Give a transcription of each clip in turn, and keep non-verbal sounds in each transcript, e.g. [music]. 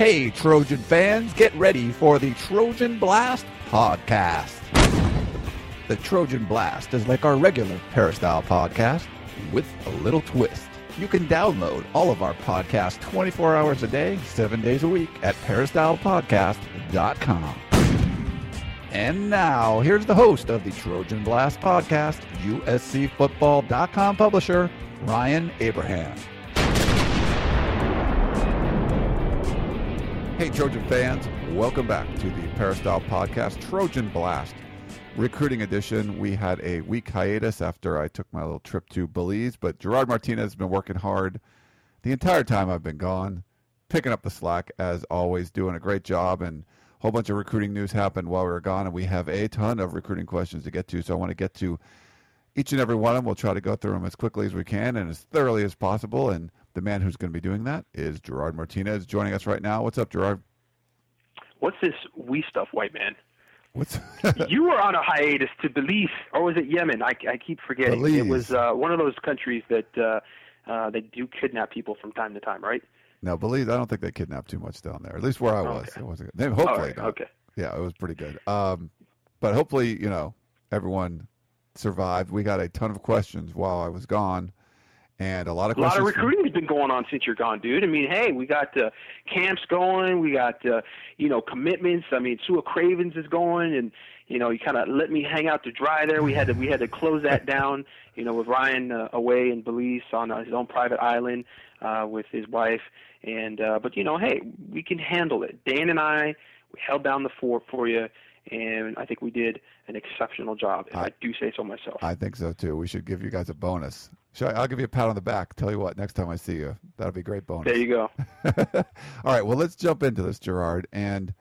Hey, Trojan fans, get ready for the Trojan Blast podcast. The Trojan Blast is like our regular Peristyle podcast with a little twist. You can download all of our podcasts 24 hours a day, 7 days a week at peristylepodcast.com. And now, here's the host of the Trojan Blast podcast, USCFootball.com publisher, Ryan Abraham. Hey, Trojan fans, welcome back to the Peristyle Podcast Trojan Blast Recruiting Edition. We had a week hiatus after I took my little trip to Belize, but Gerard Martinez has been working hard the entire time I've been gone, picking up the slack as always, doing a great job, and a whole bunch of recruiting news happened while we were gone, and we have a ton of recruiting questions to get to, so I want to get to each and every one of them. We'll try to go through them as quickly as we can and as thoroughly as possible, and the man who's going to be doing that is Gerard Martinez joining us right now. What's up, Gerard? What's this we stuff, white man? What's [laughs] you were on a hiatus to Belize, or was it Yemen? I, I keep forgetting. Belize. It was uh, one of those countries that uh, uh, they do kidnap people from time to time, right? No, Belize. I don't think they kidnap too much down there. At least where I was, Okay. it wasn't. They, hopefully, right, not. okay. Yeah, it was pretty good. Um, but hopefully, you know, everyone survived. We got a ton of questions while I was gone, and a lot of A lot of recruiting has been going on since you're gone, dude. I mean, hey, we got uh, camps going, we got uh, you know commitments. I mean, Sua Cravens is going, and you know, you kind of let me hang out to dry there. We had to we had to close that down, you know, with Ryan uh, away in Belize on uh, his own private island uh, with his wife, and uh, but you know, hey, we can handle it. Dan and I, we held down the fort for you. And I think we did an exceptional job, if I, I- do say so myself. I think so too. We should give you guys a bonus. Should I, I'll give you a pat on the back. Tell you what, next time I see you, that'll be a great bonus. there you go. [laughs] All right, well, let's jump into this, Gerard. And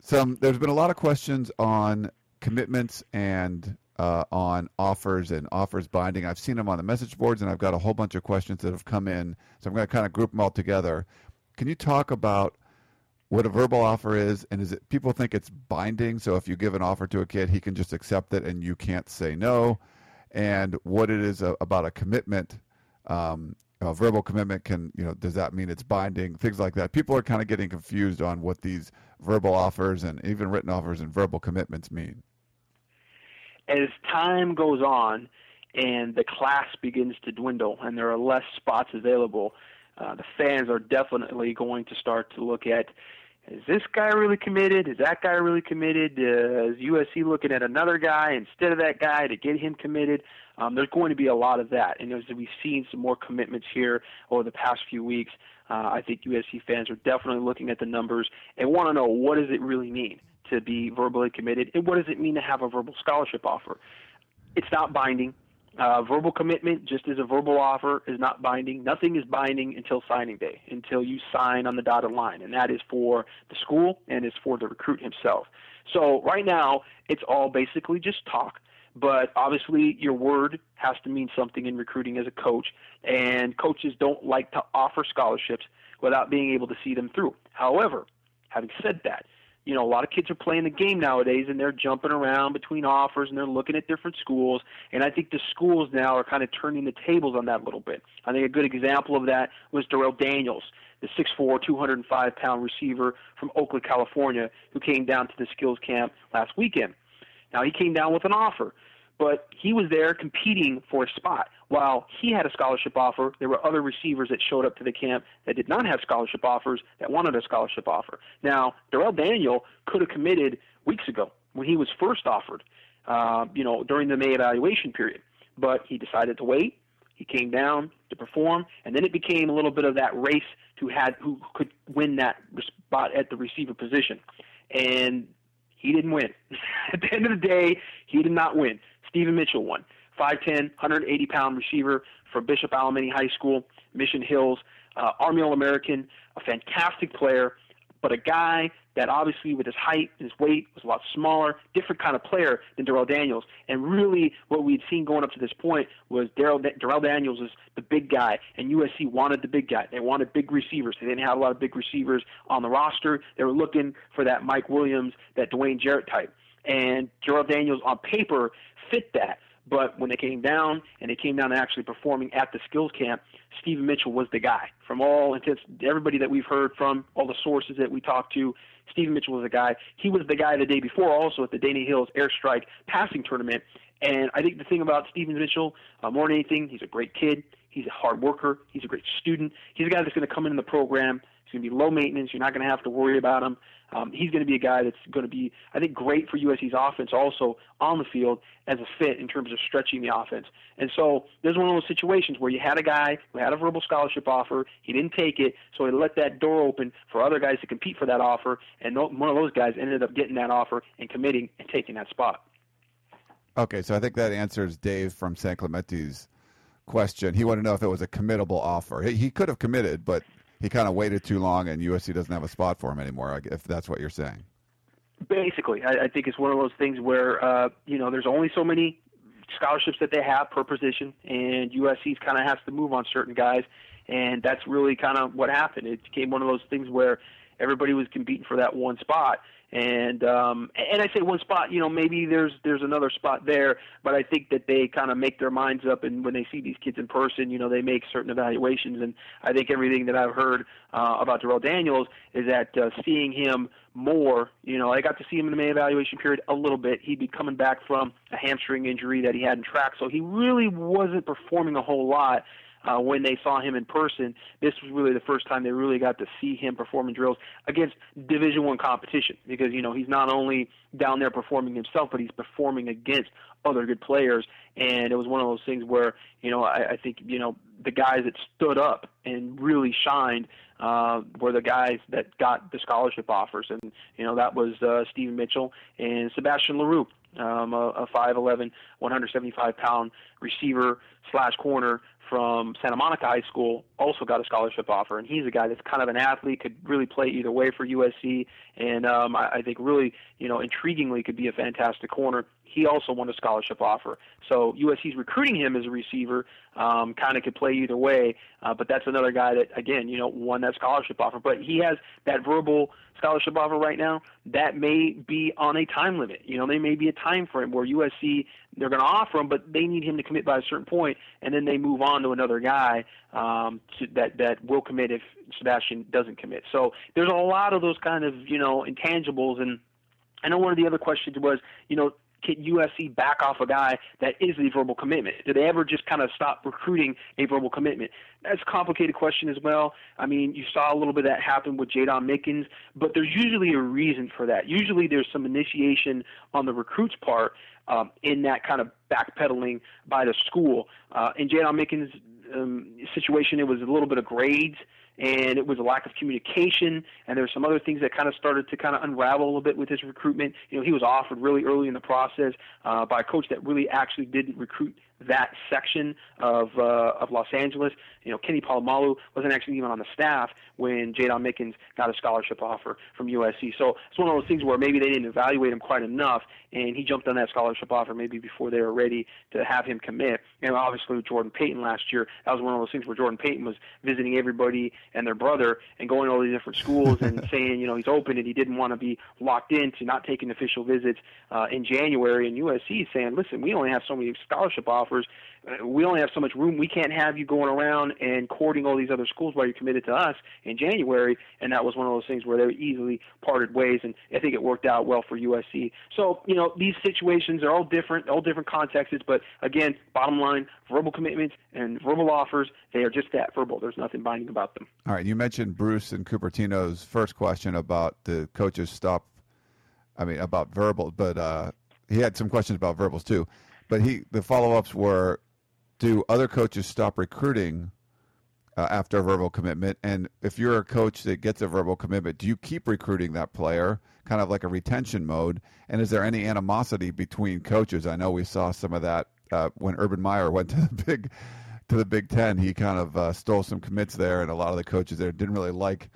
some there's been a lot of questions on commitments and uh, on offers and offers binding. I've seen them on the message boards, and I've got a whole bunch of questions that have come in. So I'm going to kind of group them all together. Can you talk about what a verbal offer is, and is it people think it's binding? So if you give an offer to a kid, he can just accept it, and you can't say no. And what it is a, about a commitment um, a verbal commitment can you know does that mean it's binding things like that people are kind of getting confused on what these verbal offers and even written offers and verbal commitments mean as time goes on and the class begins to dwindle and there are less spots available, uh, the fans are definitely going to start to look at is this guy really committed? Is that guy really committed? Uh, is USC looking at another guy instead of that guy to get him committed? Um, there's going to be a lot of that. And as we've seen some more commitments here over the past few weeks, uh, I think USC fans are definitely looking at the numbers and want to know what does it really mean to be verbally committed and what does it mean to have a verbal scholarship offer. It's not binding. Uh, verbal commitment, just as a verbal offer, is not binding. Nothing is binding until signing day, until you sign on the dotted line, and that is for the school and is for the recruit himself. So right now, it's all basically just talk. But obviously, your word has to mean something in recruiting as a coach, and coaches don't like to offer scholarships without being able to see them through. However, having said that, you know, a lot of kids are playing the game nowadays and they're jumping around between offers and they're looking at different schools. And I think the schools now are kind of turning the tables on that a little bit. I think a good example of that was Darrell Daniels, the 6'4", 205 pound receiver from Oakland, California, who came down to the skills camp last weekend. Now he came down with an offer, but he was there competing for a spot. While he had a scholarship offer, there were other receivers that showed up to the camp that did not have scholarship offers that wanted a scholarship offer. Now, Darrell Daniel could have committed weeks ago when he was first offered, uh, you know, during the May evaluation period, but he decided to wait. He came down to perform, and then it became a little bit of that race to had who could win that spot at the receiver position, and he didn't win. [laughs] At the end of the day, he did not win. Steven Mitchell won. 5'10", 180 pound receiver from Bishop Alemany High School, Mission Hills, uh, Army All American, a fantastic player, but a guy that obviously with his height and his weight was a lot smaller, different kind of player than Darrell Daniels. And really, what we'd seen going up to this point was Darrell Darrell Daniels is the big guy, and USC wanted the big guy. They wanted big receivers. They didn't have a lot of big receivers on the roster. They were looking for that Mike Williams, that Dwayne Jarrett type. And Gerald Daniels on paper fit that. But when they came down and they came down to actually performing at the skills camp, Steven Mitchell was the guy. From all intents, everybody that we've heard from, all the sources that we talked to, Steven Mitchell was the guy. He was the guy the day before also at the Dana Hills Airstrike passing tournament. And I think the thing about Steven Mitchell, uh, more than anything, he's a great kid. He's a hard worker. He's a great student. He's a guy that's going to come in the program. He's going to be low maintenance. You're not going to have to worry about him. Um, he's going to be a guy that's going to be, I think, great for USC's offense also on the field as a fit in terms of stretching the offense. And so there's one of those situations where you had a guy who had a verbal scholarship offer, he didn't take it, so he let that door open for other guys to compete for that offer, and one of those guys ended up getting that offer and committing and taking that spot. Okay, so I think that answers Dave from San Clemente's question. He wanted to know if it was a committable offer. He, he could have committed, but he kind of waited too long, and USC doesn't have a spot for him anymore. If that's what you're saying. Basically, I, I think it's one of those things where uh, you know there's only so many scholarships that they have per position, and USC kind of has to move on certain guys, and that's really kind of what happened. It became one of those things where everybody was competing for that one spot, and um, and I say one spot, you know, maybe there's there's another spot there, but I think that they kind of make their minds up, and when they see these kids in person, you know, they make certain evaluations, and I think everything that I've heard uh, about Darrell Daniels is that uh, seeing him more, you know, I got to see him in the May evaluation period a little bit. He'd be coming back from a hamstring injury that he had in track, so he really wasn't performing a whole lot uh, when they saw him in person. This was really the first time they really got to see him performing drills against Division One competition because you know he's not only down there performing himself, but he's performing against other good players. And it was one of those things where you know I, I think you know the guys that stood up and really shined uh, were the guys that got the scholarship offers, and you know that was uh, Steven Mitchell and Sebastian Larue, um, a, a 5'11", 175 pound receiver slash corner from Santa Monica High School also got a scholarship offer, and he's a guy that's kind of an athlete, could really play either way for USC, and um, I, I think really, you know, intriguingly could be a fantastic corner. He also won a scholarship offer, so USC's recruiting him as a receiver. Um, kind of could play either way, uh, but that's another guy that again, you know, won that scholarship offer. But he has that verbal scholarship offer right now. That may be on a time limit. You know, there may be a time frame where USC they're going to offer him, but they need him to commit by a certain point, and then they move on to another guy um, to, that that will commit if Sebastian doesn't commit. So there's a lot of those kind of you know intangibles, and I know one of the other questions was you know can USC back off a guy that is a verbal commitment? Do they ever just kind of stop recruiting a verbal commitment? That's a complicated question as well. I mean, you saw a little bit of that happen with Jaydon Mickens, but there's usually a reason for that. Usually there's some initiation on the recruit's part um, in that kind of backpedaling by the school. Uh, in Jaydon Mickens' um, situation, it was a little bit of grades and it was a lack of communication, and there were some other things that kind of started to kind of unravel a little bit with his recruitment. You know, he was offered really early in the process uh, by a coach that really actually didn't recruit that section of uh, of Los Angeles. You know, Kenny Polamalu wasn't actually even on the staff when Jaydon Mickens got a scholarship offer from USC. So it's one of those things where maybe they didn't evaluate him quite enough, and he jumped on that scholarship offer maybe before they were ready to have him commit. And obviously with Jordan Payton last year, that was one of those things where Jordan Payton was visiting everybody and their brother and going to all these different schools and [laughs] saying, you know, he's open and he didn't want to be locked into not taking official visits uh, in January. And USC saying, listen, we only have so many scholarship offers offers. Uh, we only have so much room. We can't have you going around and courting all these other schools while you're committed to us in January. And that was one of those things where they easily parted ways, and I think it worked out well for USC. So you know these situations are all different, all different contexts. But again, bottom line, verbal commitments and verbal offers, they are just that verbal. There's nothing binding about them. All right, you mentioned Bruce and Cupertino's first question about the coaches stop. I mean about verbal, but uh, he had some questions about verbals too. But he the follow ups were, do other coaches stop recruiting uh, after a verbal commitment? And if you're a coach that gets a verbal commitment, do you keep recruiting that player, kind of like a retention mode? And is there any animosity between coaches? I know we saw some of that uh, when Urban Meyer [laughs] went to the big to the Big Ten. He kind of uh, stole some commits there, and a lot of the coaches there didn't really like.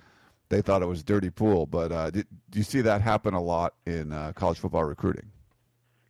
They thought it was dirty pool. But uh, do you see that happen a lot in uh, college football recruiting?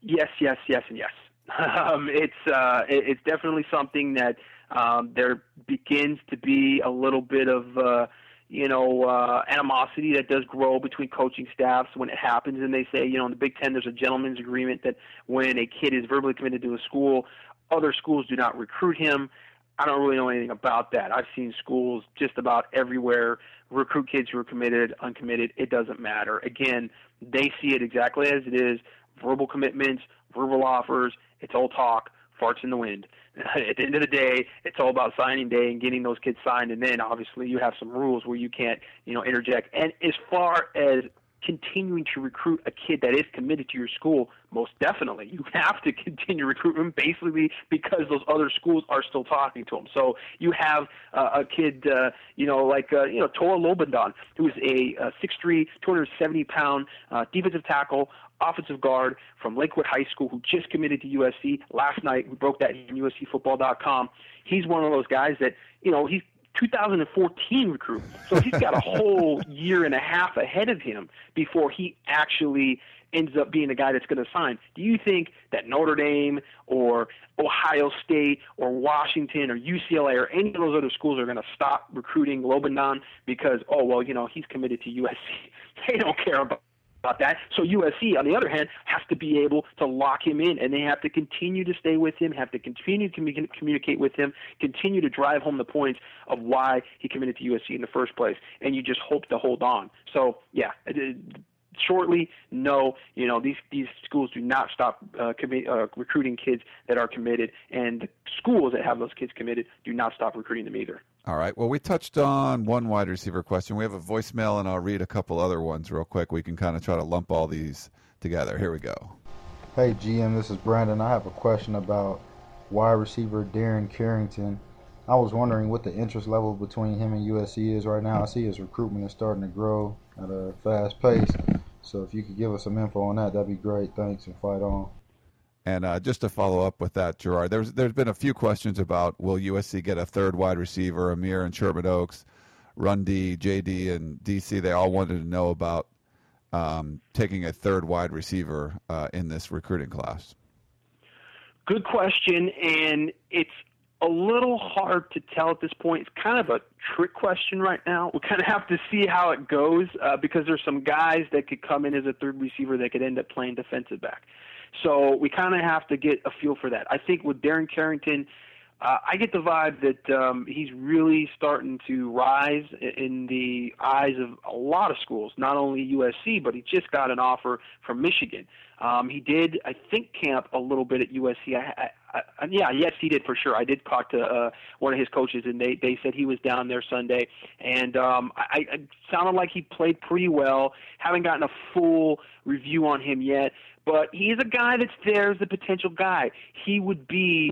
Yes, yes, yes, and yes. [laughs] Um, it's uh, it, it's definitely something that um, there begins to be a little bit of uh, you know, uh, animosity that does grow between coaching staffs when it happens. And they say, you know, in the Big Ten, there's a gentleman's agreement that when a kid is verbally committed to a school, other schools do not recruit him. I don't really know anything about that. I've seen schools just about everywhere recruit kids who are committed, uncommitted. It doesn't matter. Again, they see it exactly as it is verbal commitments, verbal offers. It's all talk, farts in the wind. [laughs] At the end of the day, it's all about signing day and getting those kids signed. And then obviously you have some rules where you can't, you know, interject. And as far as continuing to recruit a kid that is committed to your school, most definitely. You have to continue recruitment basically because those other schools are still talking to him. So you have uh, a kid, uh, you know, like, uh, you know, Toa Lobendahn, who's a uh, 6'3", 270 pound uh, defensive tackle, offensive guard from Lakewood High School who just committed to USC last night. We broke that in USCFootball.com. He's one of those guys that, you know, he's 2014 recruit. So he's got a whole [laughs] year and a half ahead of him before he actually ends up being the guy that's going to sign. Do you think that Notre Dame or Ohio State or Washington or UCLA or any of those other schools are going to stop recruiting Lobendahn because, oh, well, you know, he's committed to USC? [laughs] They don't care about about that. So USC, on the other hand, has to be able to lock him in, and they have to continue to stay with him, have to continue to communicate with him, continue to drive home the points of why he committed to USC in the first place. And you just hope to hold on. So yeah. shortly, no. You know these these schools do not stop uh, commi- uh, recruiting kids that are committed, and schools that have those kids committed do not stop recruiting them either. All right. Well, we touched on one wide receiver question. We have a voicemail, and I'll read a couple other ones real quick. We can kind of try to lump all these together. Here we go. Hey, GM, this is Brandon. I have a question about wide receiver Darren Carrington. I was wondering what the interest level between him and USC is right now. I see his recruitment is starting to grow at a fast pace. So if you could give us some info on that, that'd be great. Thanks, and fight on. And uh, just to follow up with that, Gerard, there's there's been a few questions about will USC get a third wide receiver, Amir and Sherman Oaks, Rundy, JD, and DC. They all wanted to know about um, taking a third wide receiver uh, in this recruiting class. Good question, and it's a little hard to tell at this point. It's kind of a trick question right now. We kind of have to see how it goes uh, because there's some guys that could come in as a third receiver that could end up playing defensive back. So we kind of have to get a feel for that. I think with Darren Carrington, uh, I get the vibe that um, he's really starting to rise in the eyes of a lot of schools, not only USC, but he just got an offer from Michigan. Um, he did, I think, camp a little bit at USC. I, I, yeah, yes, he did for sure. I did talk to uh, one of his coaches, and they they said he was down there Sunday, and um, I, I sounded like he played pretty well. Haven't gotten a full review on him yet, but he's a guy that's there as a potential guy. He would be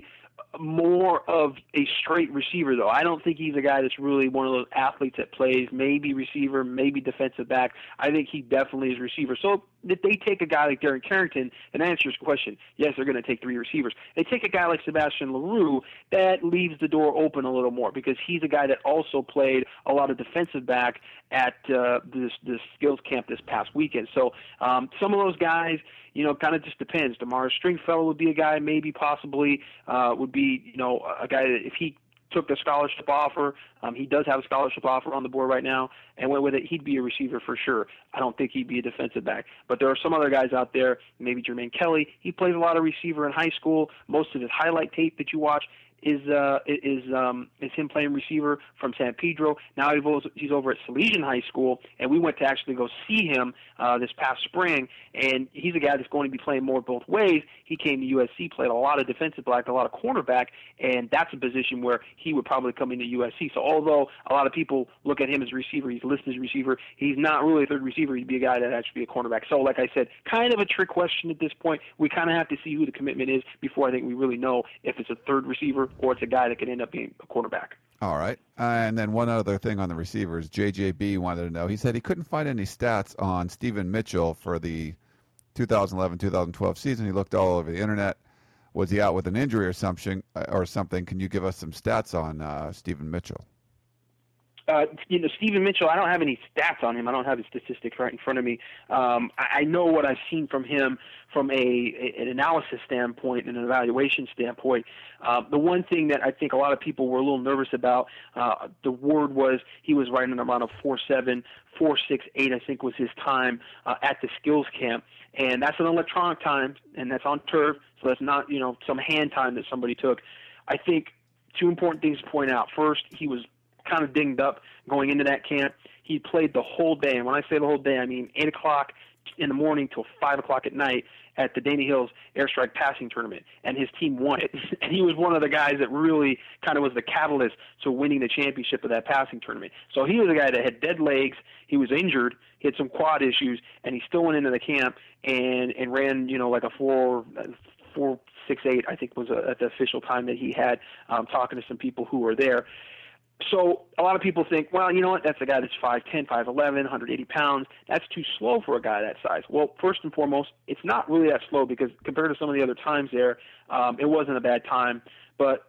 more of a straight receiver, though. I don't think he's a guy that's really one of those athletes that plays maybe receiver, maybe defensive back. I think he definitely is receiver. So if they take a guy like Darren Carrington, and answers the question, yes, they're going to take three receivers. They take a guy like Sebastian Larue, that leaves the door open a little more because he's a guy that also played a lot of defensive back at uh, this this skills camp this past weekend. So um, some of those guys you know, kind of just depends. Demar Stringfellow would be a guy, maybe possibly uh, would be, you know, a guy that if he took the scholarship offer, um, he does have a scholarship offer on the board right now, and went with it, he'd be a receiver for sure. I don't think he'd be a defensive back. But there are some other guys out there, maybe Jermaine Kelly. He plays a lot of receiver in high school. Most of his highlight tape that you watch is uh, is um, is him playing receiver from San Pedro. Now he's over at Salesian High School, and we went to actually go see him uh, this past spring. And he's a guy that's going to be playing more both ways. He came to USC, played a lot of defensive back, a lot of cornerback, and that's a position where he would probably come into USC. So although a lot of people look at him as receiver, he's listed as receiver. He's not really a third receiver. He'd be a guy that actually be a cornerback. So like I said, kind of a trick question at this point. We kind of have to see who the commitment is before I think we really know if it's a third receiver or it's a guy that could end up being a quarterback. All right. Uh, and then one other thing on the receivers, JJB wanted to know. He said he couldn't find any stats on Steven Mitchell for the 2011-2012 season. He looked all over the internet. Was he out with an injury or something? Or something? Can you give us some stats on uh, Steven Mitchell? Uh, you know, Steven Mitchell. I don't have any stats on him. I don't have his statistics right in front of me. Um, I, I know what I've seen from him from a, a an analysis standpoint and an evaluation standpoint. Uh, the one thing that I think a lot of people were a little nervous about, uh, the word was he was running around a four seven, four six eight. I think was his time uh, at the skills camp, and that's an electronic time, and that's on turf, so that's not you know some hand time that somebody took. I think two important things to point out. First, he was kind of dinged up going into that camp. He played the whole day, and when I say the whole day, I mean eight o'clock in the morning till five o'clock at night at the Dana Hills Airstrike Passing Tournament, and his team won it. [laughs] and he was one of the guys that really kind of was the catalyst to winning the championship of that passing tournament. So he was a guy that had dead legs. He was injured. He had some quad issues, and he still went into the camp and and ran, you know, like a four four six eight. I think was a, at the official time that he had. Um, talking to some people who were there so a lot of people think, well, you know what? That's a guy that's 5'10", 5'11", 180 pounds. That's too slow for a guy that size. Well, first and foremost, it's not really that slow because compared to some of the other times there, um, it wasn't a bad time. But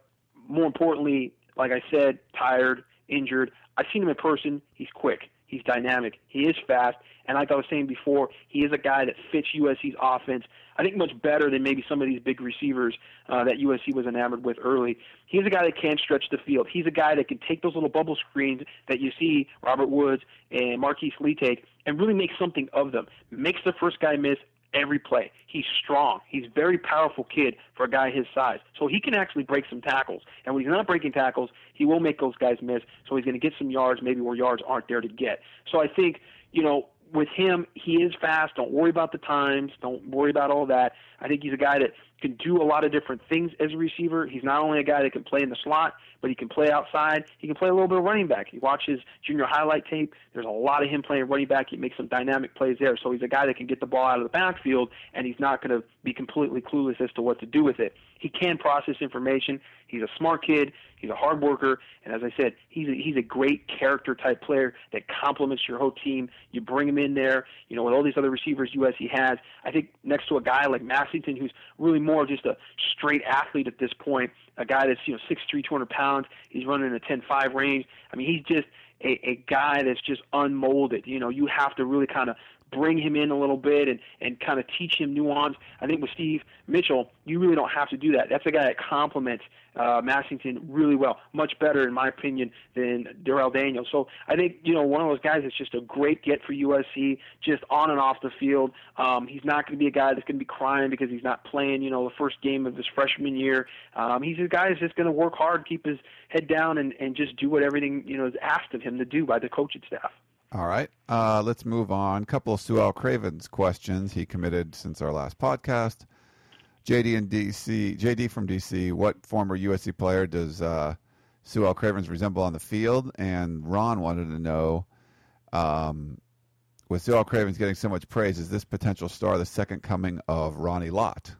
more importantly, like I said, tired, injured. I've seen him in person. He's quick. He's dynamic. He is fast. And like I was saying before, he is a guy that fits USC's offense. I think much better than maybe some of these big receivers uh, that USC was enamored with early. He's a guy that can stretch the field. He's a guy that can take those little bubble screens that you see Robert Woods and Marquise Lee take and really make something of them. Makes the first guy miss every play. He's strong. He's a very powerful kid for a guy his size. So he can actually break some tackles. And when he's not breaking tackles, he will make those guys miss. So he's going to get some yards, maybe where yards aren't there to get. So I think, you know, with him, he is fast. Don't worry about the times. Don't worry about all that. I think he's a guy that can do a lot of different things as a receiver. He's not only a guy that can play in the slot, but he can play outside. He can play a little bit of running back. You watch his junior highlight tape. There's a lot of him playing running back. He makes some dynamic plays there. So he's a guy that can get the ball out of the backfield, and he's not going to be completely clueless as to what to do with it. He can process information. He's a smart kid. He's a hard worker, and as I said, he's a, he's a great character type player that complements your whole team. You bring him in there, you know, with all these other receivers USC has. I think next to a guy like Massington, who's really more just a straight athlete at this point, a guy that's you know six three, two hundred pounds. He's running in a ten five range. I mean, he's just a, a guy that's just unmolded. You know, you have to really kind of bring him in a little bit and, and kind of teach him nuance. I think with Steve Mitchell, you really don't have to do that. That's a guy that complements uh, Massington really well, much better in my opinion than Darrell Daniels. So I think you know one of those guys that's just a great get for USC, just on and off the field. Um, he's not going to be a guy that's going to be crying because he's not playing. You know the first game of his freshman year. Um, he's a guy that's just going to work hard, keep his head down, and and just do what everything you know is asked of him to do by the coaching staff. All right. Uh, let's move on. A couple of Sua Cravens' questions he committed since our last podcast. JD in DC, JD from DC, what former USC player does uh, Sua. Cravens resemble on the field? And Ron wanted to know, um, with Sua. Cravens getting so much praise, is this potential star the second coming of Ronnie Lott?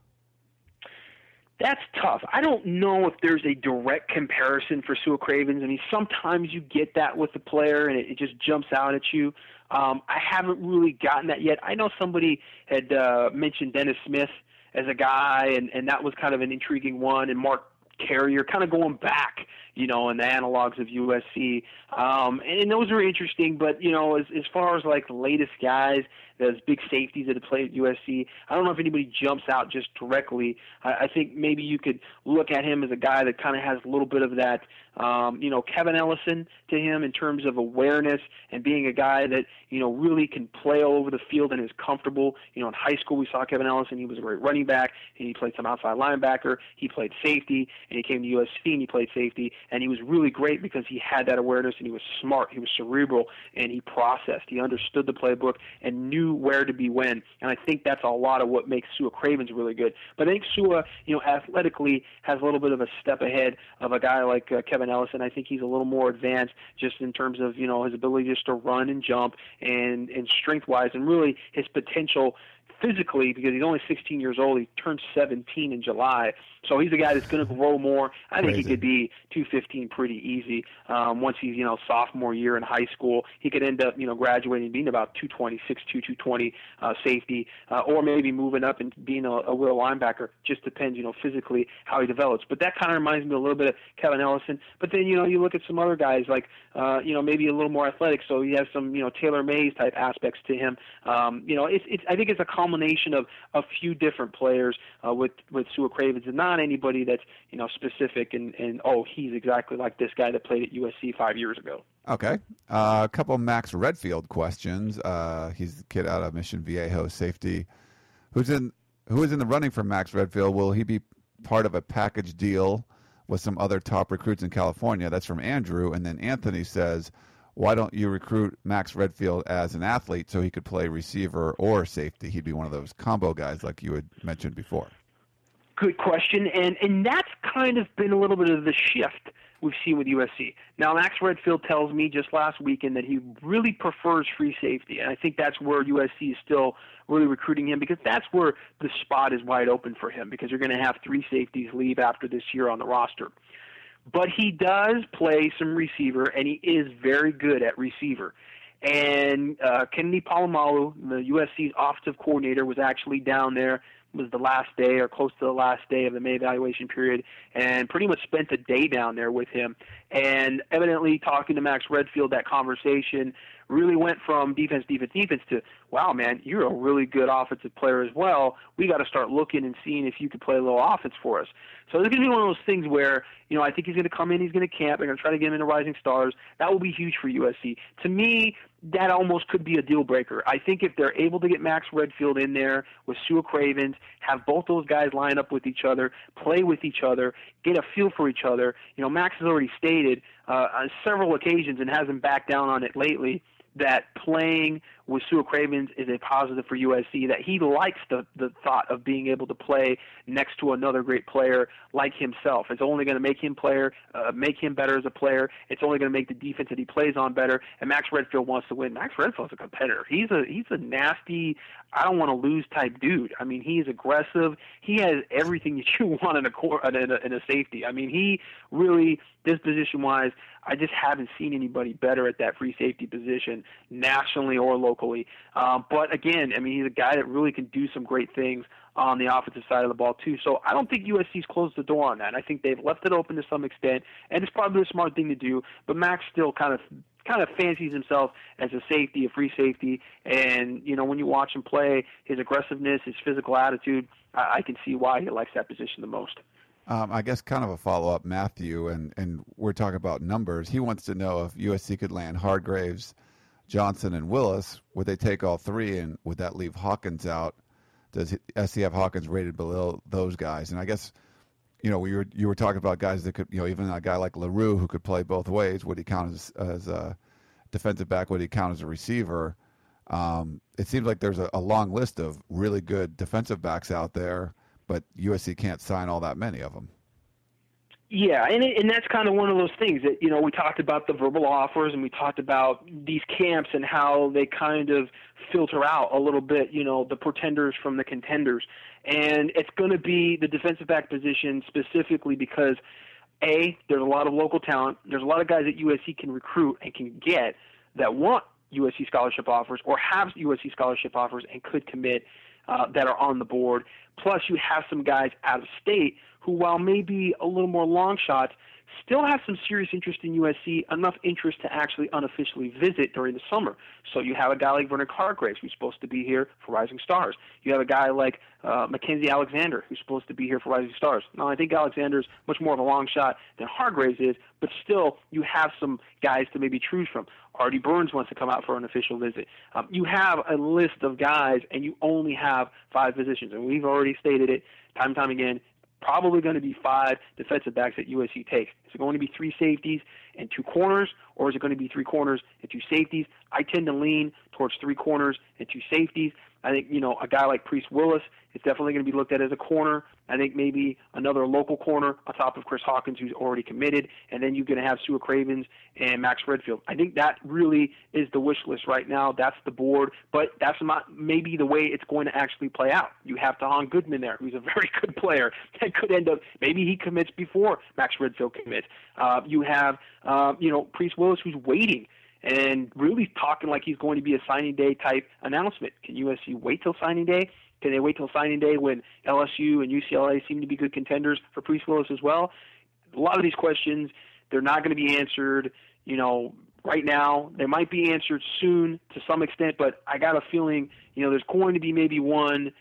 That's tough. I don't know if there's a direct comparison for Sua Cravens. I mean, sometimes you get that with the player and it, it just jumps out at you. Um, I haven't really gotten that yet. I know somebody had uh, mentioned Dennis Smith as a guy, and, and that was kind of an intriguing one, and Mark Carrier, kind of going back, you know, in the analogs of USC. Um, and and those are interesting, but, you know, as, as far as like latest guys, those big safeties that have played at USC. I don't know if anybody jumps out just directly. I, I think maybe you could look at him as a guy that kind of has a little bit of that, um, you know, Kevin Ellison to him in terms of awareness and being a guy that you know really can play all over the field and is comfortable. You know, in high school we saw Kevin Ellison. He was a great running back and he played some outside linebacker. He played safety and he came to USC and he played safety and he was really great because he had that awareness and he was smart. He was cerebral and he processed. He understood the playbook and knew where to be when, and I think that's a lot of what makes Sua Cravens really good. But I think Sua, you know, athletically has a little bit of a step ahead of a guy like uh, Kevin Ellison. I think he's a little more advanced just in terms of you know his ability just to run and jump and and strength wise, and really his potential physically because he's only 16 years old. He turned 17 in July, so he's a guy that's going to grow more. I think he could be 215 pretty easy um, once he's you know sophomore year in high school. He could end up you know graduating being about 220, 6'2", 220 uh, safety, uh, or maybe moving up and being a, a will linebacker. Just depends you know physically how he develops. But that kind of reminds me a little bit of Kevin Ellison. But then you know you look at some other guys like uh, you know maybe a little more athletic, so he has some you know Taylor Mays type aspects to him. Um, you know it's, it's I think it's a culmination of a few different players uh, with with Sua Cravens and not anybody that's you know specific and and oh he's exactly like this guy that played at USC five years ago. Okay. Uh, a couple Max Redfield questions. Uh, he's the kid out of Mission Viejo, safety. Who's in who is in the running for Max Redfield? Will he be part of a package deal with some other top recruits in California? That's from Andrew. And then Anthony says, why don't you recruit Max Redfield as an athlete so he could play receiver or safety? He'd be one of those combo guys like you had mentioned before. Good question, and and that's kind of been a little bit of the shift we've seen with USC. Now, Max Redfield tells me just last weekend that he really prefers free safety, and I think that's where USC is still really recruiting him because that's where the spot is wide open for him because you're going to have three safeties leave after this year on the roster. But he does play some receiver, and he is very good at receiver. And uh, Kennedy Polamalu, the USC's offensive coordinator, was actually down there was the last day or close to the last day of the May evaluation period and pretty much spent a day down there with him. And evidently, talking to Max Redfield, that conversation really went from defense, defense, defense to, wow, man, you're a really good offensive player as well. We got to start looking and seeing if you could play a little offense for us. So it's going to be one of those things where, you know, I think he's going to come in, he's going to camp, they're going to try to get him into Rising Stars. That will be huge for USC. To me, that almost could be a deal breaker. I think if they're able to get Max Redfield in there with Sua Cravens, have both those guys line up with each other, play with each other, get a feel for each other. You know, Max has already stated uh, on several occasions and hasn't backed down on it lately that playing with Sua Cravens is a positive for USC, that he likes the, the thought of being able to play next to another great player like himself. It's only going to make him player, uh, make him better as a player. It's only going to make the defense that he plays on better. And Max Redfield wants to win. Max Redfield's a competitor. He's a he's a nasty, I don't want to lose type dude. I mean, he's aggressive. He has everything [laughs] that you want in a core in a, in a safety. I mean, he really disposition wise, I just haven't seen anybody better at that free safety position nationally or locally. Um, but again, I mean, he's a guy that really can do some great things on the offensive side of the ball too. So I don't think USC's closed the door on that. I think they've left it open to some extent, and it's probably a smart thing to do. But Max still kind of kind of fancies himself as a safety, a free safety, and you know when you watch him play, his aggressiveness, his physical attitude, I, I can see why he likes that position the most. Um, I guess kind of a follow up, Matthew, and, and we're talking about numbers. He wants to know if USC could land Hargreaves, Johnson, and Willis. Would they take all three, and would that leave Hawkins out? Does SC have Hawkins rated below those guys? And I guess, you know, we were you were talking about guys that could, you know, even a guy like Larue who could play both ways. Would he count as, as a defensive back? Would he count as a receiver? Um, it seems like there's a, a long list of really good defensive backs out there but USC can't sign all that many of them. Yeah, and it, and that's kind of one of those things that you know we talked about the verbal offers and we talked about these camps and how they kind of filter out a little bit, you know, the pretenders from the contenders. And it's going to be the defensive back position specifically because a there's a lot of local talent. There's a lot of guys that USC can recruit and can get that want USC scholarship offers or have USC scholarship offers and could commit uh, that are on the board. Plus, you have some guys out of state who, while maybe a little more long shots, still have some serious interest in USC, enough interest to actually unofficially visit during the summer. So you have a guy like Vernon Hargreaves, who's supposed to be here for Rising Stars. You have a guy like uh, Mackensie Alexander, who's supposed to be here for Rising Stars. Now, I think Alexander's much more of a long shot than Hargreaves is, but still, you have some guys to maybe choose from. Artie Burns wants to come out for an official visit. Um, you have a list of guys, and you only have five positions, and we've already stated it time and time again probably going to be five defensive backs that USC takes. Is it going to be three safeties and two corners, or is it going to be three corners and two safeties? I tend to lean towards three corners and two safeties. I think you know a guy like Priest Willis is definitely going to be looked at as a corner. I think maybe another local corner on top of Chris Hawkins, who's already committed, and then you're going to have Sua Cravens and Max Redfield. I think that really is the wish list right now. That's the board, but that's not maybe the way it's going to actually play out. You have Tahaan Goodman there, who's a [laughs] very good player that could end up maybe he commits before Max Redfield commits. Uh, you have uh, you know Priest Willis, who's waiting and really talking like he's going to be a signing day type announcement. Can USC wait till signing day? Can they wait till signing day when LSU and UCLA seem to be good contenders for Priest Willis as well? A lot of these questions, they're not going to be answered, you know, right now. They might be answered soon to some extent, but I got a feeling, you know, there's going to be maybe one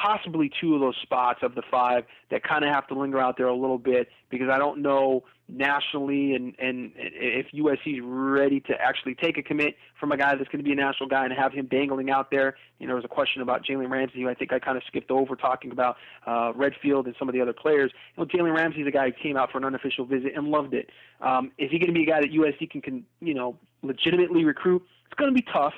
possibly two of those spots of the five that kind of have to linger out there a little bit because I don't know nationally and and if USC is ready to actually take a commit from a guy that's going to be a national guy and have him dangling out there. You know, there was a question about Jalen Ramsey, who I think I kind of skipped over talking about uh, Redfield and some of the other players. You know, Jalen Ramsey's a guy who came out for an unofficial visit and loved it. Um, is he going to be a guy that USC can, can you know legitimately recruit? It's going to be tough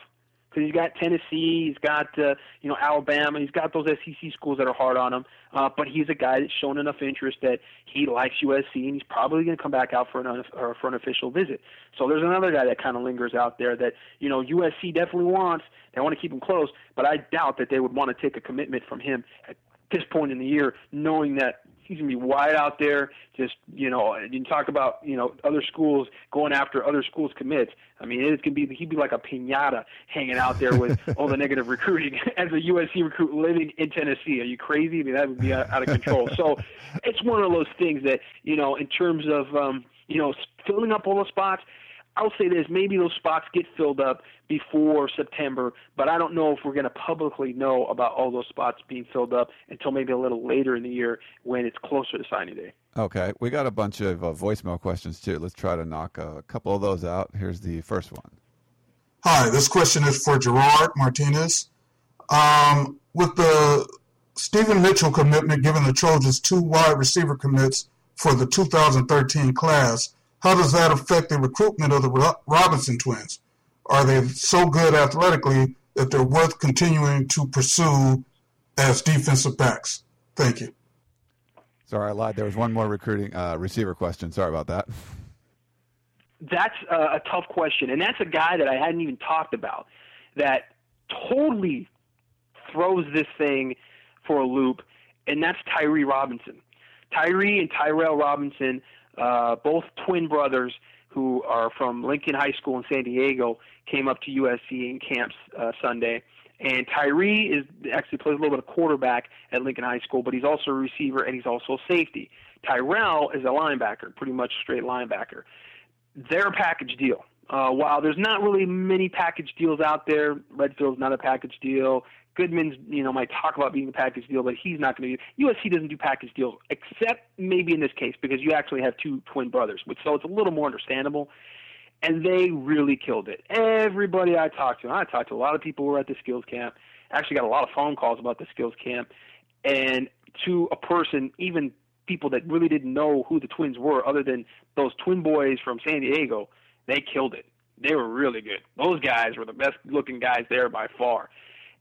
because he's got Tennessee, he's got uh, you know Alabama, he's got those SEC schools that are hard on him. Uh, but he's a guy that's shown enough interest that he likes USC, and he's probably going to come back out for an or for an official visit. So there's another guy that kind of lingers out there that you know USC definitely wants. They want to keep him close, but I doubt that they would want to take a commitment from him at this point in the year, knowing that he's gonna be wide out there. Just you know, you talk about you know other schools going after other schools commits. I mean, it's gonna be he'd be like a pinata hanging out there with [laughs] all the negative recruiting [laughs] as a USC recruit living in Tennessee. Are you crazy? I mean, that would be out of control. so it's one of those things that you know, in terms of um, you know filling up all the spots. I'll say this: maybe those spots get filled up before September, but I don't know if we're going to publicly know about all those spots being filled up until maybe a little later in the year when it's closer to signing day. Okay, we got a bunch of uh, voicemail questions too. Let's try to knock a couple of those out. Here's the first one. Hi, this question is for Gerard Martinez. Um, with the Steven Mitchell commitment giving the Trojans two wide receiver commits for the 2013 class, how does that affect the recruitment of the Robinson twins? Are they so good athletically that they're worth continuing to pursue as defensive backs? Thank you. Sorry, I lied. There was one more recruiting uh, receiver question. Sorry about that. That's a, a tough question, and that's a guy that I hadn't even talked about that totally throws this thing for a loop, and that's Tyree Robinson. Tyree and Tyrell Robinson uh, both twin brothers who are from Lincoln High School in San Diego, came up to USC in camps uh, Sunday. And Tyree is actually plays a little bit of quarterback at Lincoln High School, but he's also a receiver and he's also a safety. Tyrell is a linebacker, pretty much straight linebacker. They're a package deal. Uh, while there's not really many package deals out there, Redfield's not a package deal. Goodman's, you know, might talk about being a package deal, but he's not going to be. USC doesn't do package deals, except maybe in this case because you actually have two twin brothers, which so it's a little more understandable. And they really killed it. Everybody I talked to, and I talked to a lot of people who were at the skills camp. Actually, got a lot of phone calls about the skills camp, and to a person, even people that really didn't know who the twins were, other than those twin boys from San Diego, they killed it. They were really good. Those guys were the best looking guys there by far.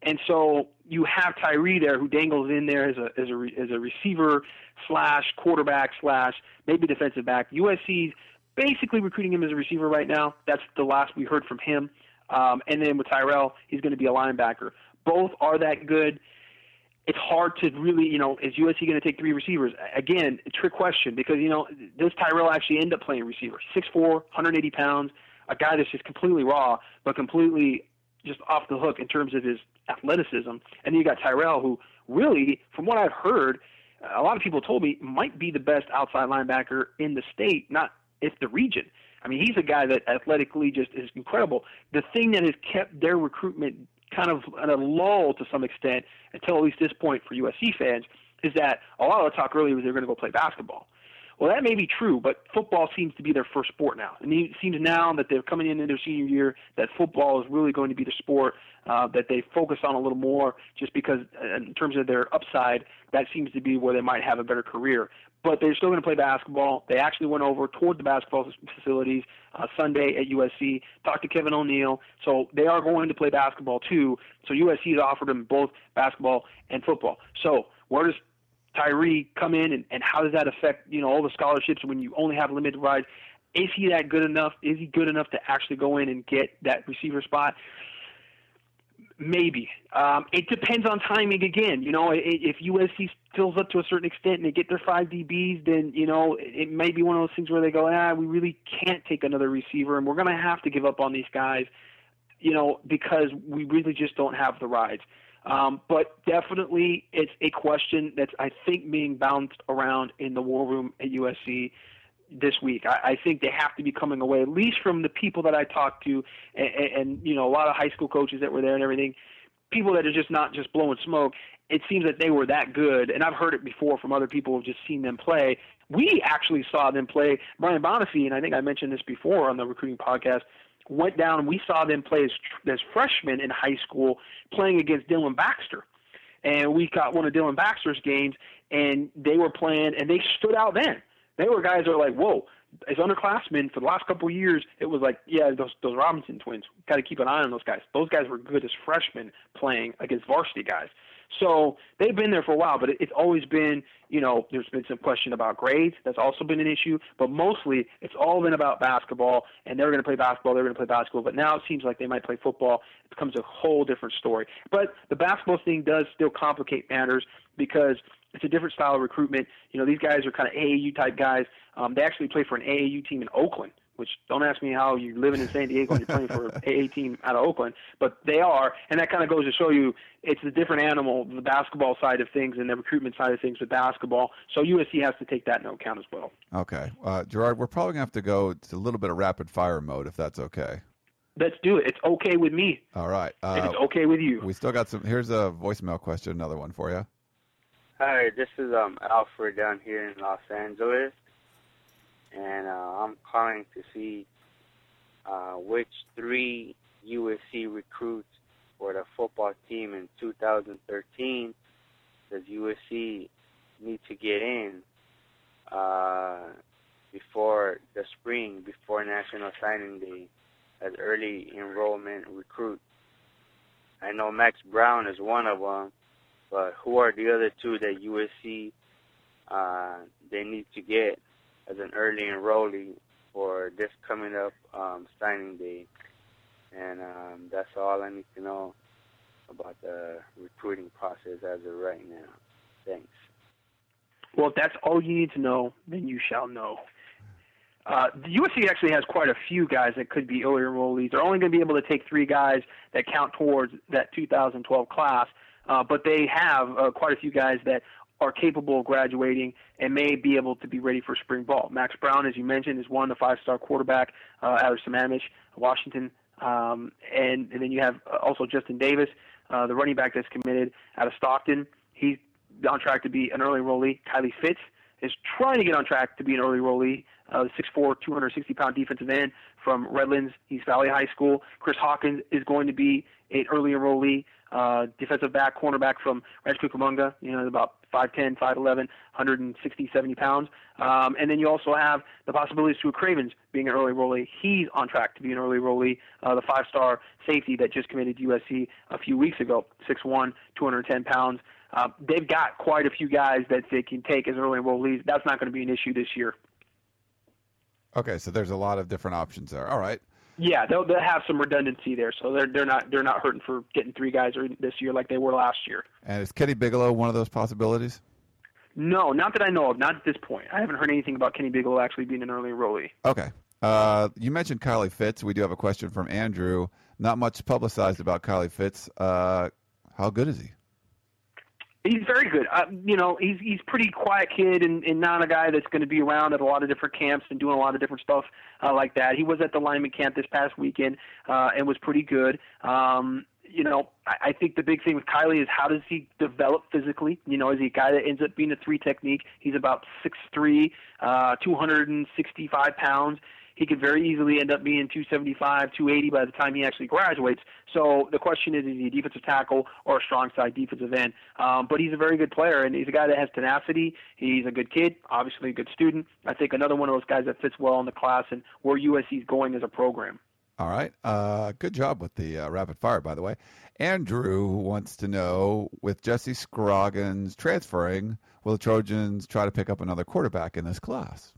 And so you have Tyree there who dangles in there as a as a as a receiver slash quarterback slash maybe defensive back. USC's basically recruiting him as a receiver right now. That's the last we heard from him. Um, and then with Tyrell, he's going to be a linebacker. Both are that good. It's hard to really, you know, is USC going to take three receivers? Again, trick question because, you know, does Tyrell actually end up playing receiver? 6'4", 180 pounds, a guy that's just completely raw, but completely just off the hook in terms of his athleticism. And then you got Tyrell, who really, from what I've heard, a lot of people told me might be the best outside linebacker in the state, not if the region. I mean, he's a guy that athletically just is incredible. The thing that has kept their recruitment kind of a lull to some extent until at least this point for USC fans is that a lot of the talk earlier was they were going to go play basketball. Well, that may be true, but football seems to be their first sport now. And it seems now that they're coming into their senior year that football is really going to be the sport uh, that they focus on a little more, just because uh, in terms of their upside, that seems to be where they might have a better career. But they're still going to play basketball. They actually went over toward the basketball facilities uh, Sunday at USC, talked to Kevin O'Neill. So they are going to play basketball too. So USC has offered them both basketball and football. So where does Tyree come in, and, and how does that affect you know all the scholarships when you only have limited rides? Is he that good enough? Is he good enough to actually go in and get that receiver spot? Maybe. Um, it depends on timing again. You know, if USC fills up to a certain extent and they get their five DBs, then you know it may be one of those things where they go, ah, we really can't take another receiver, and we're going to have to give up on these guys. You know, because we really just don't have the rides. Um, but definitely, it's a question that's I think being bounced around in the war room at USC this week. I, I think they have to be coming away, at least from the people that I talked to, and, and you know a lot of high school coaches that were there and everything. People that are just not just blowing smoke. It seems that they were that good, and I've heard it before from other people who've just seen them play. We actually saw them play. Brian Bonifay, and I think I mentioned this before on the recruiting podcast went down and we saw them play as, as freshmen in high school playing against Dylan Baxter. And we got one of Dylan Baxter's games and they were playing and they stood out then. They were guys that were like, whoa, as underclassmen for the last couple of years, it was like, yeah, those those Robinson twins. Got to keep an eye on those guys. Those guys were good as freshmen playing against varsity guys. So they've been there for a while, but it's always been, you know, there's been some question about grades. That's also been an issue, but mostly it's all been about basketball, and they're going to play basketball. They're going to play basketball, but now it seems like they might play football. It becomes a whole different story. But the basketball thing does still complicate matters because it's a different style of recruitment. You know, these guys are kind of AAU type guys. Um, they actually play for an AAU team in Oakland, which don't ask me how you're living in San Diego and you're playing for [laughs] an AA team out of Oakland, but they are, and that kind of goes to show you it's a different animal, the basketball side of things and the recruitment side of things with basketball. So USC has to take that into account as well. Okay, uh, Gerard, we're probably gonna have to go to a little bit of rapid fire mode if that's okay. Let's do it. It's okay with me. All right. Uh, if it's okay with you. We still got some. Here's a voicemail question. Another one for you. Hi, this is um Alfred down here in Los Angeles and uh, I'm calling to see uh, which three USC recruits for the football team in 2013 does USC need to get in uh, before the spring, before National Signing Day, as early enrollment recruits. I know Max Browne is one of them, but who are the other two that USC uh, they need to get as an early enrollee for this coming up um, signing day. And um, that's all I need to know about the recruiting process as of right now. Thanks. Well, if that's all you need to know, then you shall know. Uh, the USC actually has quite a few guys that could be early enrollees. They're only going to be able to take three guys that count towards that 2012 class, uh, but they have uh, quite a few guys that are capable of graduating and may be able to be ready for spring ball. Max Browne, as you mentioned, is one, the five-star quarterback uh, out of Sammamish, Washington, um, and, and then you have uh, also Justin Davis, uh, the running back that's committed out of Stockton. He's on track to be an early enrollee. Kylie Fitts is trying to get on track to be an early enrollee. Uh, the 6'4", 260-pound defensive end from Redlands East Valley High School. Chris Hawkins is going to be an early enrollee. Uh, defensive back, cornerback from Rancho Cucamonga, you know, about 5'10", 5'11", 160, 70 pounds. Um, and then you also have the possibility of Sua Cravens being an early enrollee. He's on track to be an early enrollee, uh, the five-star safety that just committed to USC a few weeks ago, 6'1", 210 pounds. Uh, they've got quite a few guys that they can take as early enrollees. That's not going to be an issue this year. Okay, so there's a lot of different options there. All right. Yeah, they'll they'll have some redundancy there, so they're they're not they're not hurting for getting three guys this year like they were last year. And is Kenny Bigelow one of those possibilities? No, not that I know of. Not at this point. I haven't heard anything about Kenny Bigelow actually being an early enrollee. Okay. Uh, you mentioned Kylie Fitts. We do have a question from Andrew. Not much publicized about Kylie Fitts. Uh, how good is he? He's very good. Uh, you know, he's he's pretty quiet kid and, and not a guy that's going to be around at a lot of different camps and doing a lot of different stuff uh, like that. He was at the lineman camp this past weekend uh, and was pretty good. Um, you know, I, I think the big thing with Kylie is how does he develop physically? You know, is he a guy that ends up being a three technique? He's about six three, uh, 265 pounds he could very easily end up being 275, 280 by the time he actually graduates. So the question is, is he a defensive tackle or a strong side defensive end? Um, but he's a very good player, and he's a guy that has tenacity. He's a good kid, obviously a good student. I think another one of those guys that fits well in the class and where USC is going as a program. All right. Uh, good job with the uh, rapid fire, by the way. Andrew wants to know with Jesse Scroggins transferring, will the Trojans try to pick up another quarterback in this class?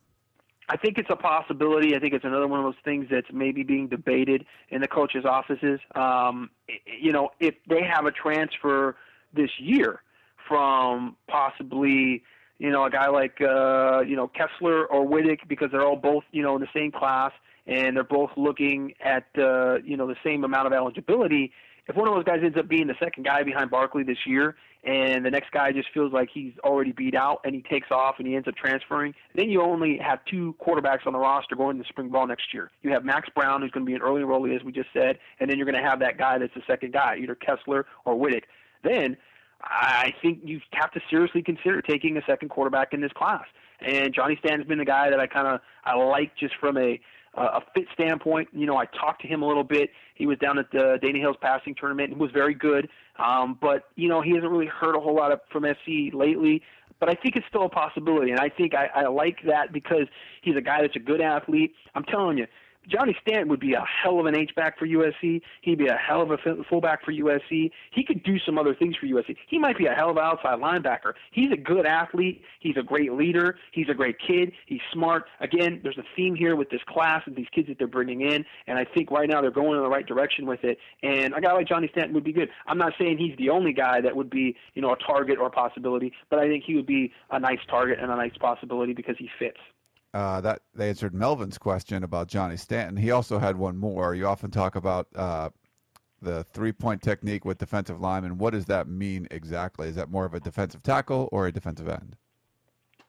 I think it's a possibility. I think it's another one of those things that's maybe being debated in the coaches' offices. Um, you know, if they have a transfer this year from possibly, you know, a guy like uh, you know Kessler or Wittek because they're all both you know in the same class and they're both looking at uh, you know the same amount of eligibility if one of those guys ends up being the second guy behind Barkley this year, and the next guy just feels like he's already beat out and he takes off and he ends up transferring, then you only have two quarterbacks on the roster going to spring ball next year. You have Max Browne, who's going to be an early enrollee, as we just said, and then you're going to have that guy that's the second guy, either Kessler or Wittek. Then I think you have to seriously consider taking a second quarterback in this class. And Johnny Stanton's been the guy that I kind of I like just from a uh, a fit standpoint. You know, I talked to him a little bit. He was down at the Dana Hills passing tournament and was very good. Um, but you know, he hasn't really heard a whole lot of from SC lately. But I think it's still a possibility, and I think I, I like that because he's a guy that's a good athlete. I'm telling you, Johnny Stanton would be a hell of an H back for USC. He'd be a hell of a fullback for USC. He could do some other things for USC. He might be a hell of an outside linebacker. He's a good athlete. He's a great leader. He's a great kid. He's smart. Again, there's a theme here with this class and these kids that they're bringing in, and I think right now they're going in the right direction with it. And a guy like Johnny Stanton would be good. I'm not saying he's the only guy that would be, you know, a target or a possibility, but I think he would be a nice target and a nice possibility because he fits uh, that they answered Melvin's question about Johnny Stanton. He also had one more. You often talk about uh, the three point technique with defensive linemen. What does that mean exactly? Is that more of a defensive tackle or a defensive end?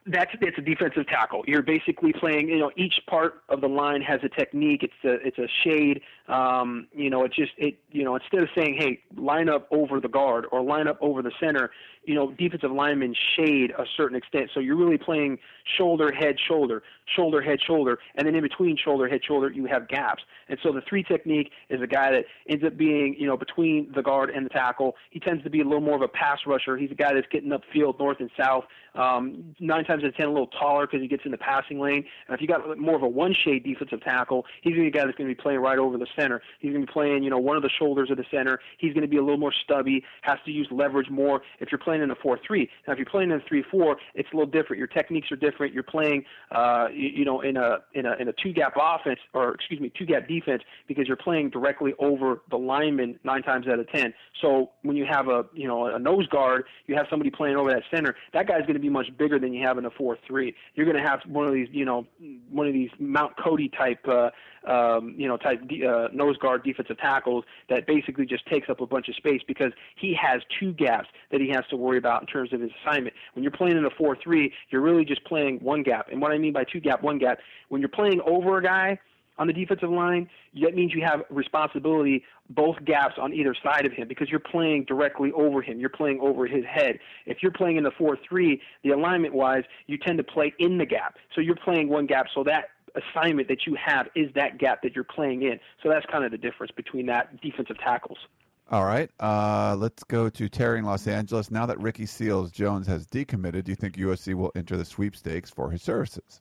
That's it's a defensive tackle. You're basically playing. You know, each part of the line has a technique. It's a it's a shade. Um, you know, it just it you know instead of saying hey line up over the guard or line up over the center, you know, defensive linemen shade a certain extent. So you're really playing shoulder, head, shoulder, shoulder, head, shoulder, and then in between shoulder, head, shoulder, you have gaps. And so the three technique is a guy that ends up being, you know, between the guard and the tackle. He tends to be a little more of a pass rusher. He's a guy that's getting upfield, north and south. Um, nine times out of ten, a little taller because he gets in the passing lane. And if you got more of a one shade defensive tackle, he's going to be a guy that's going to be playing right over the center. He's going to be playing, you know, one of the shoulders of the center. He's going to be a little more stubby, has to use leverage more. If you're playing in a 4-3. Now, if you're playing in a 3-4, it's a little different. Your techniques are different. You're playing, uh, you, you know, in a in a in a two-gap offense, or excuse me, two-gap defense, because you're playing directly over the lineman nine times out of ten. So when you have a you know a nose guard, you have somebody playing over that center. That guy's going to be much bigger than you have in a 4-3. You're going to have one of these, you know, one of these Mount Cody type. Uh, um, you know, type uh, nose guard defensive tackles that basically just takes up a bunch of space because he has two gaps that he has to worry about in terms of his assignment. When you're playing in a 4-3, you're really just playing one gap. And what I mean by two gap, one gap, when you're playing over a guy on the defensive line, that means you have responsibility both gaps on either side of him because you're playing directly over him. You're playing over his head. If you're playing in the 4-3, the alignment wise, you tend to play in the gap. So you're playing one gap so that assignment that you have is that gap that you're playing in. So that's kind of the difference between that defensive tackles. All right. Uh, let's go to Terry in Los Angeles. Now that Ricky Seals Jones has decommitted, do you think USC will enter the sweepstakes for his services?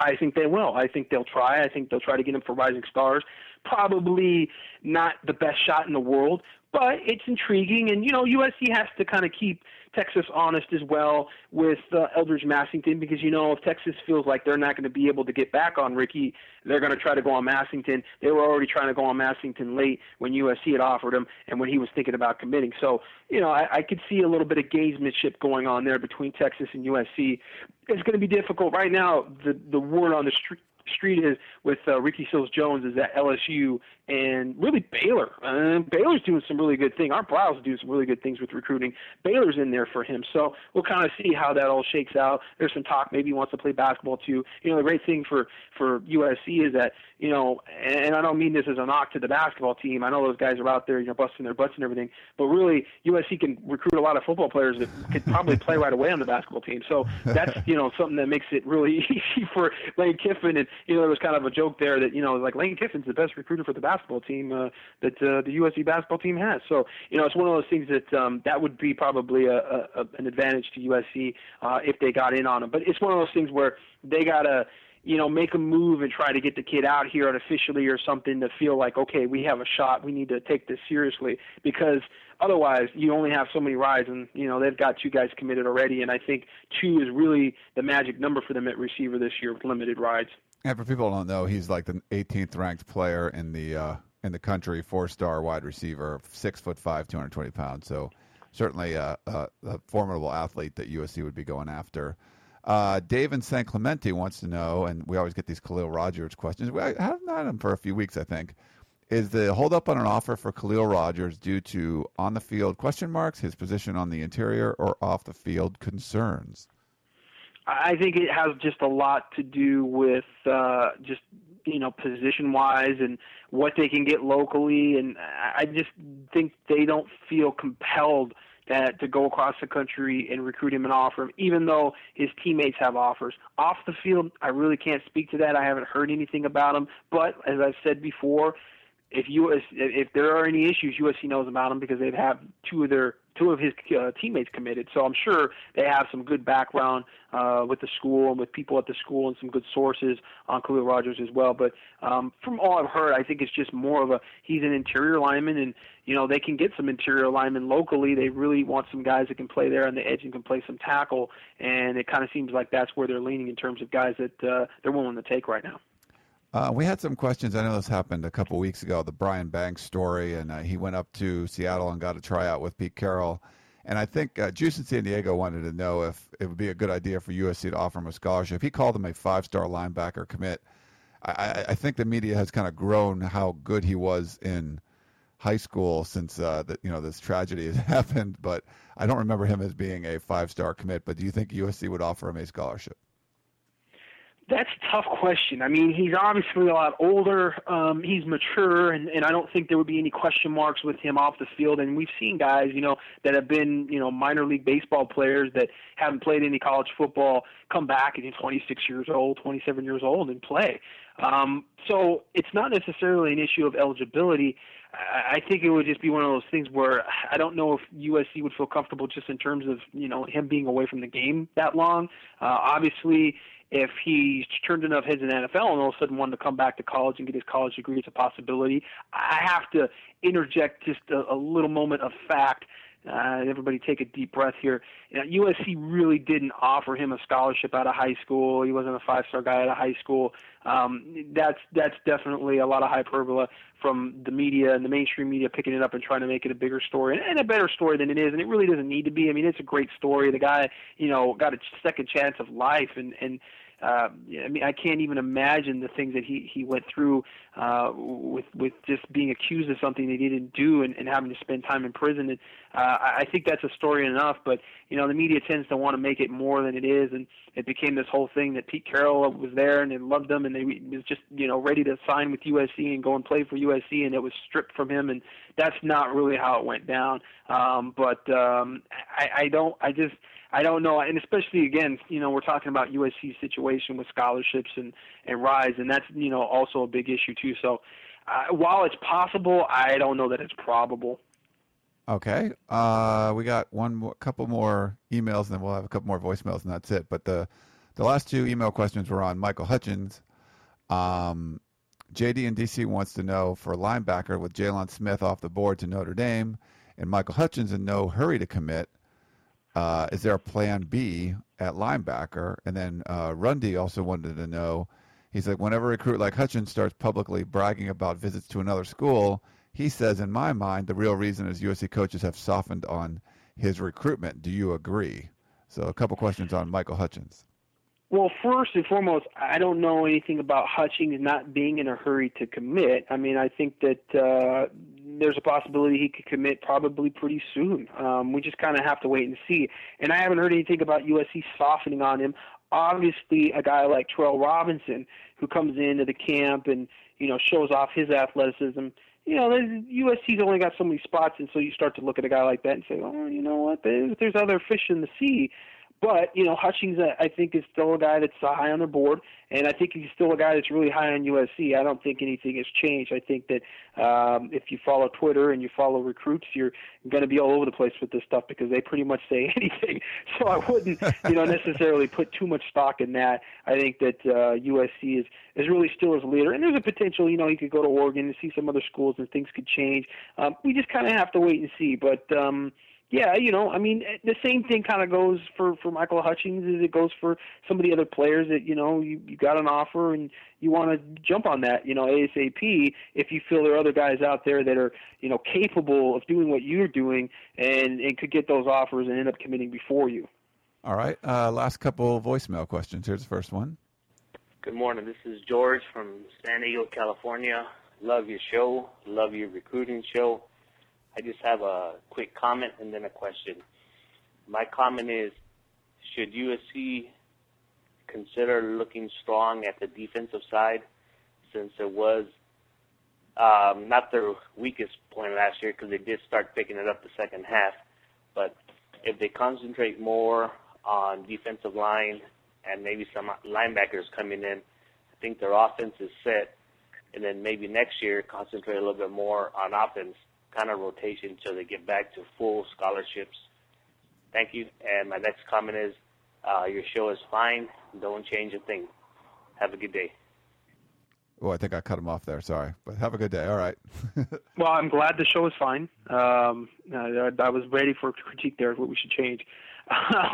I think they will. I think they'll try. I think they'll try to get him for Rising Stars. Probably not the best shot in the world, but it's intriguing. And, you know, USC has to kind of keep Texas honest as well with uh, Eldridge Massington because, you know, if Texas feels like they're not going to be able to get back on Ricky, they're going to try to go on Massington. They were already trying to go on Massington late when USC had offered him and when he was thinking about committing. So, you know, I, I could see a little bit of gamesmanship going on there between Texas and USC. It's going to be difficult. Right now, the, the word on the street street is with uh, Ricky Seals Jones is that LSU and really Baylor. Uh, Baylor's doing some really good things. Art Briles is doing some really good things with recruiting. Baylor's in there for him, so we'll kind of see how that all shakes out. There's some talk maybe he wants to play basketball too. You know, the great thing for for USC is that you know, and I don't mean this as a knock to the basketball team. I know those guys are out there, you know, busting their butts and everything, but really USC can recruit a lot of football players that could probably play right away on the basketball team. So that's you know something that makes it really [laughs] easy for Lane Kiffin. And you know, there was kind of a joke there that you know like Lane Kiffin's the best recruiter for the basketball team uh, that uh, the USC basketball team has. So you know, it's one of those things that um, that would be probably a, a, an advantage to USC uh, if they got in on him. But it's one of those things where they gotta you know, make a move and try to get the kid out here unofficially or something to feel like, okay, we have a shot. We need to take this seriously because otherwise you only have so many rides and, you know, they've got two guys committed already. And I think two is really the magic number for them at receiver this year with limited rides. And for people who don't know, he's like the 18th ranked player in the, uh, in the country, four star wide receiver, six foot five, 220 pounds. So certainly a, a, a formidable athlete that USC would be going after. Uh, Dave in San Clemente wants to know, and we always get these Khalil Rogers questions. We haven't had them for a few weeks, I think. Is the holdup on an offer for Khalil Rogers due to on the field question marks, his position on the interior, or off the field concerns? I think it has just a lot to do with uh, just you know position wise and what they can get locally, and I just think they don't feel compelled that to go across the country and recruit him and offer him, even though his teammates have offers. Off the field, I really can't speak to that. I haven't heard anything about him. But as I've said before, if US if there are any issues, USC knows about them because they've had two of their two of his uh, teammates committed. So I'm sure they have some good background uh, with the school and with people at the school and some good sources on Khalil Rogers as well. But um, from all I've heard, I think it's just more of a he's an interior lineman, and you know they can get some interior linemen locally. They really want some guys that can play there on the edge and can play some tackle, and it kind of seems like that's where they're leaning in terms of guys that uh, they're willing to take right now. Uh, we had some questions. I know this happened a couple weeks ago, the Brian Banks story, and uh, he went up to Seattle and got a tryout with Pete Carroll. And I think uh, Juice in San Diego wanted to know if it would be a good idea for USC to offer him a scholarship. He called him a five-star linebacker commit. I, I think the media has kind of grown how good he was in high school since uh, that you know this tragedy [laughs] has happened. But I don't remember him as being a five-star commit. But do you think USC would offer him a scholarship? That's a tough question. I mean, he's obviously a lot older. Um, he's mature, and, and I don't think there would be any question marks with him off the field. And we've seen guys, you know, that have been, you know, minor league baseball players that haven't played any college football come back at 26 years old, 27 years old, and play. Um, so it's not necessarily an issue of eligibility. I think it would just be one of those things where I don't know if USC would feel comfortable just in terms of you know him being away from the game that long. Uh, obviously, if he turned enough heads in the NFL and all of a sudden wanted to come back to college and get his college degree, it's a possibility. I have to interject just a, a little moment of fact. Uh, everybody take a deep breath here. You know, USC really didn't offer him a scholarship out of high school. He wasn't a five-star guy out of high school. Um, that's that's definitely a lot of hyperbole from the media and the mainstream media picking it up and trying to make it a bigger story and, and a better story than it is. And it really doesn't need to be. I mean, it's a great story. The guy, you know, got a second chance of life, and and uh, I mean, I can't even imagine the things that he he went through uh, with with just being accused of something that he didn't do and, and having to spend time in prison. And uh, I think that's a story enough. But you know, the media tends to want to make it more than it is, and it became this whole thing that Pete Carroll was there and they loved him, and they was just you know ready to sign with USC and go and play for USC, and it was stripped from him, and that's not really how it went down. Um, but um, I, I don't, I just I don't know, and especially again, you know, we're talking about USC's situation with scholarships and and rise, and that's you know also a big issue too. So, uh, while it's possible, I don't know that it's probable. Okay, uh, we got one more, couple more emails, and then we'll have a couple more voicemails, and that's it. But the the last two email questions were on Michael Hutchings. Um, JD in DC wants to know for linebacker with Jaylon Smith off the board to Notre Dame and Michael Hutchings in no hurry to commit uh, is there a plan B at linebacker? And then uh, Rundy also wanted to know. He's like, whenever a recruit like Hutchings starts publicly bragging about visits to another school, he says, in my mind, the real reason is USC coaches have softened on his recruitment. Do you agree? So, a couple questions on Michael Hutchings. Well, first and foremost, I don't know anything about Hutchings not being in a hurry to commit. I mean, I think that uh, there's a possibility he could commit probably pretty soon. Um, we just kind of have to wait and see. And I haven't heard anything about USC softening on him. Obviously, a guy like Terrell Robinson, who comes into the camp and you know shows off his athleticism. You know, USC's only got so many spots, and so you start to look at a guy like that and say, "Oh, you know what? There's, there's other fish in the sea." But you know, Hutchings, I think, is still a guy that's high on the board, and I think he's still a guy that's really high on USC. I don't think anything has changed. I think that um, if you follow Twitter and you follow recruits, you're going to be all over the place with this stuff because they pretty much say [laughs] anything. So I wouldn't, you know, [laughs] necessarily put too much stock in that. I think that uh, USC is is really still his leader, and there's a potential. You know, he could go to Oregon and see some other schools, and things could change. Um, we just kind of have to wait and see, but. um yeah, you know, I mean, eh, the same thing kind of goes for for Michael Hutchings as it goes for some of the other players that you know you you got an offer and you want to jump on that, you know, ASAP. If you feel there are other guys out there that are you know capable of doing what you're doing and and could get those offers and end up committing before you. All right, uh, last couple voicemail questions. Here's the first one. Good morning. This is George from San Diego, California. Love your show. Love your recruiting show. I just have a quick comment and then a question. My comment is, should USC consider looking strong at the defensive side since it was um, not their weakest point last year because they did start picking it up the second half. But if they concentrate more on defensive line and maybe some linebackers coming in, I think their offense is set. And then maybe next year concentrate a little bit more on offense kind of rotation until they get back to full scholarships. Thank you. And my next comment is, uh, your show is fine. Don't change a thing. Have a good day. Oh, I think I cut him off there. Sorry, but have a good day. All right. [laughs] well, I'm glad the show is fine. Um, I, I was ready for critique there of what we should change. [laughs]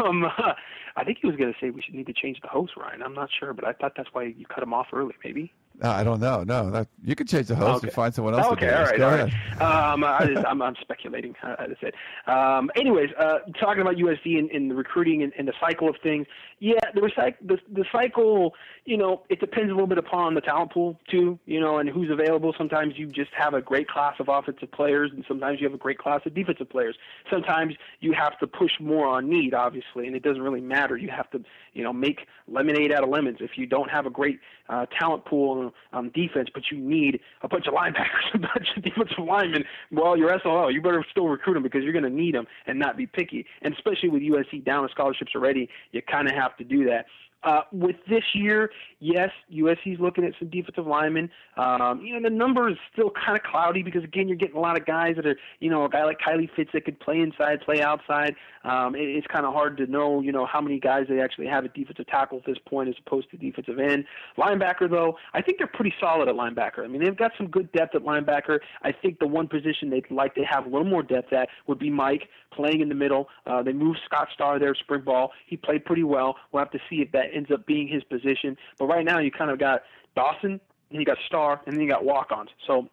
Um, [laughs] I think he was going to say we should need to change the host, Ryan. I'm not sure, but I thought that's why you cut him off early, maybe. No, I don't know. No, that, you can change the host okay. and find someone else. Okay, to all right, Go all ahead. right. Um, I just, I'm, I'm speculating. Uh, that's it. Um, anyways, uh, talking about USC and, and the recruiting and, and, the cycle of things. Yeah, the, recyc- the the cycle. You know, it depends a little bit upon the talent pool too. You know, and who's available. Sometimes you just have a great class of offensive players, and sometimes you have a great class of defensive players. Sometimes you have to push more on need, obviously, and it doesn't really matter. You have to, you know, make lemonade out of lemons. If you don't have a great uh, talent pool on defense, but you need a bunch of linebackers, [laughs] a bunch of defensive linemen, well, you're SOL. You better still recruit them because you're going to need them and not be picky. And especially with USC down in scholarships already, you kind of have to do that. Uh, with this year, yes, USC's looking at some defensive linemen. Um, you know, the number is still kind of cloudy because again, you're getting a lot of guys that are, you know, a guy like Kylie Fitts that could play inside, play outside. Um, it, it's kind of hard to know, you know, how many guys they actually have at defensive tackle at this point as opposed to defensive end. Linebacker, though, I think they're pretty solid at linebacker. I mean, they've got some good depth at linebacker. I think the one position they'd like to have a little more depth at would be Mike playing in the middle. Uh, they moved Scott Starr there, spring ball. He played pretty well. We'll have to see if that ends up being his position. But right now, you kind of got Dawson, and you got Starr, and then you got walk-ons. So